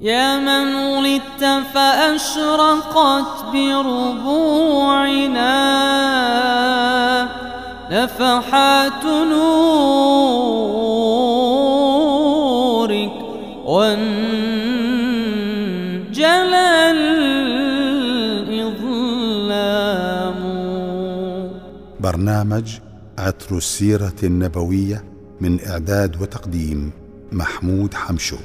يا من ولدت فأشرقت بربوعنا نفحات نورك وانجلى الإظلام. برنامج عطر السيرة النبوية من إعداد وتقديم محمود حمشو.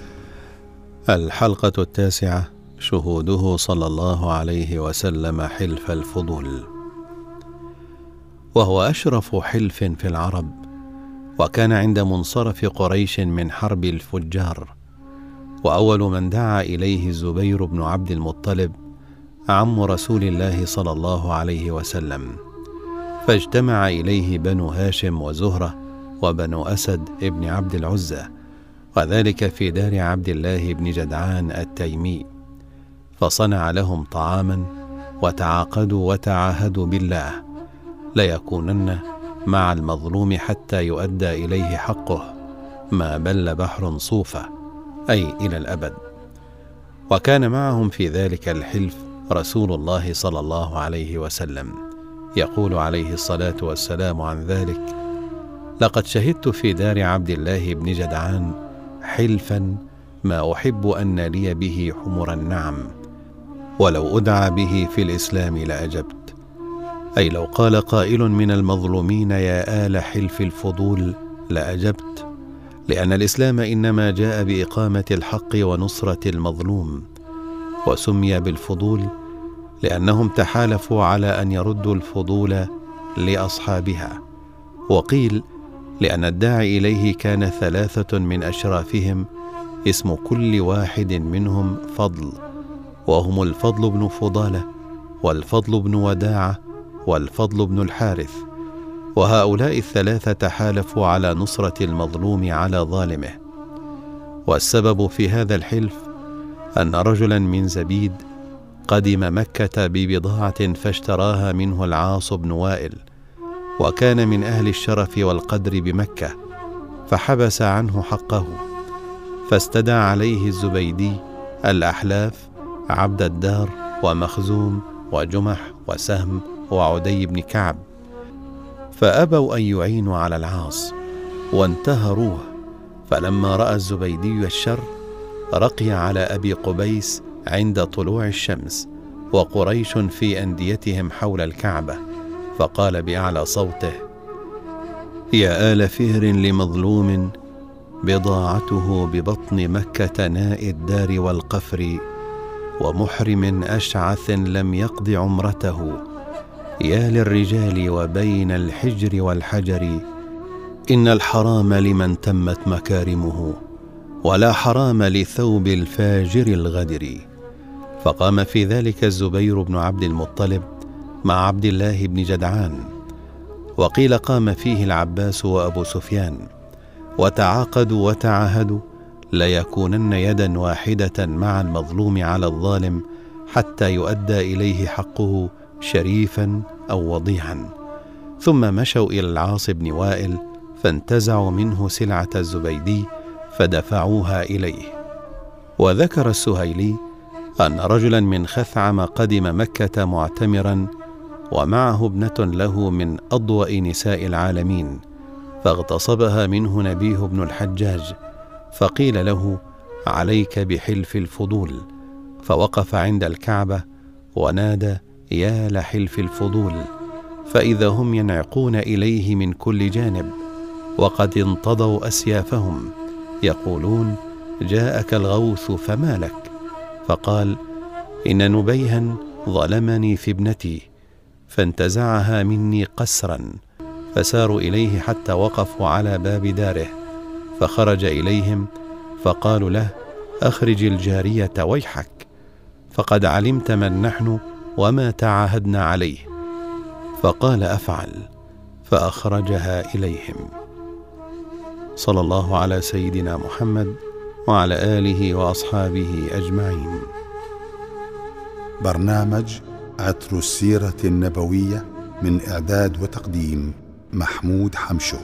الحلقة التاسعة شهوده صلى الله عليه وسلم حلف الفضول. وهو أشرف حلف في العرب وكان عند منصرف قريش من حرب الفجار. وأول من دعا إليه الزبير بن عبد المطلب عم رسول الله صلى الله عليه وسلم. فاجتمع إليه بنو هاشم وزهرة وبنو أسد ابن عبد العزى وذلك في دار عبد الله بن جدعان التيمي. فصنع لهم طعاما وتعاقدوا وتعاهدوا بالله ليكونن مع المظلوم حتى يؤدى إليه حقه ما بل بحر صوفة أي إلى الأبد. وكان معهم في ذلك الحلف رسول الله صلى الله عليه وسلم. يقول عليه الصلاة والسلام عن ذلك لقد شهدت في دار عبد الله بن جدعان حلفا ما أحب أن لي به حمر النعم ولو أدعى به في الإسلام لأجبت. أي لو قال قائل من المظلومين يا آل حلف الفضول لأجبت لأن الإسلام إنما جاء بإقامة الحق ونصرة المظلوم وسمي بالفضول لأنهم تحالفوا على أن يردوا الفضول لأصحابها. وقيل لأن الداعي إليه كان ثلاثة من أشرافهم اسم كل واحد منهم فضل وهم الفضل بن فضالة والفضل بن وداعة والفضل بن الحارث وهؤلاء الثلاثة تحالفوا على نصرة المظلوم على ظالمه. والسبب في هذا الحلف أن رجلا من زبيد قدم مكة ببضاعة فاشتراها منه العاص بن وائل. وكان من أهل الشرف والقدر بمكة فحبس عنه حقه فاستدعى عليه الزبيدي الأحلاف عبد الدار ومخزوم وجمح وسهم وعدي بن كعب فأبوا أن يعينوا على العاص وانتهروه فلما رأى الزبيدي الشر رقي على أبي قبيس عند طلوع الشمس وقريش في أنديتهم حول الكعبة. فقال بأعلى صوته يا آل فهر لمظلوم بضاعته ببطن مكة ناء الدار والقفر ومحرم أشعث لم يقض عمرته يا للرجال وبين الحجر والحجر إن الحرام لمن تمت مكارمه ولا حرام لثوب الفاجر الغدر. فقام في ذلك الزبير بن عبد المطلب مع عبد الله بن جدعان وقيل قام فيه العباس وأبو سفيان وتعاقدوا وتعاهدوا ليكونن يدا واحدة مع المظلوم على الظالم حتى يؤدى إليه حقه شريفا أو وضيعا. ثم مشوا إلى العاص بن وائل فانتزعوا منه سلعة الزبيدي فدفعوها إليه. وذكر السهيلي أن رجلا من خثعم قدم مكة معتمرا ومعه ابنة له من أضوأ نساء العالمين فاغتصبها منه نبيه بن الحجاج فقيل له عليك بحلف الفضول. فوقف عند الكعبة ونادى يا لحلف الفضول. فإذا هم ينعقون إليه من كل جانب وقد انتضوا أسيافهم يقولون جاءك الغوث فما لك؟ فقال إن نبيها ظلمني في ابنتي. فانتزعها مني قسرا فساروا إليه حتى وقفوا على باب داره فخرج إليهم فقالوا له أخرج الجارية ويحك. فقد علمت من نحن وما تعاهدنا عليه. فقال أفعل. فأخرجها إليهم. صلى الله على سيدنا محمد وعلى آله وأصحابه أجمعين. برنامج عطر السيرة النبوية من إعداد وتقديم محمود حمشو.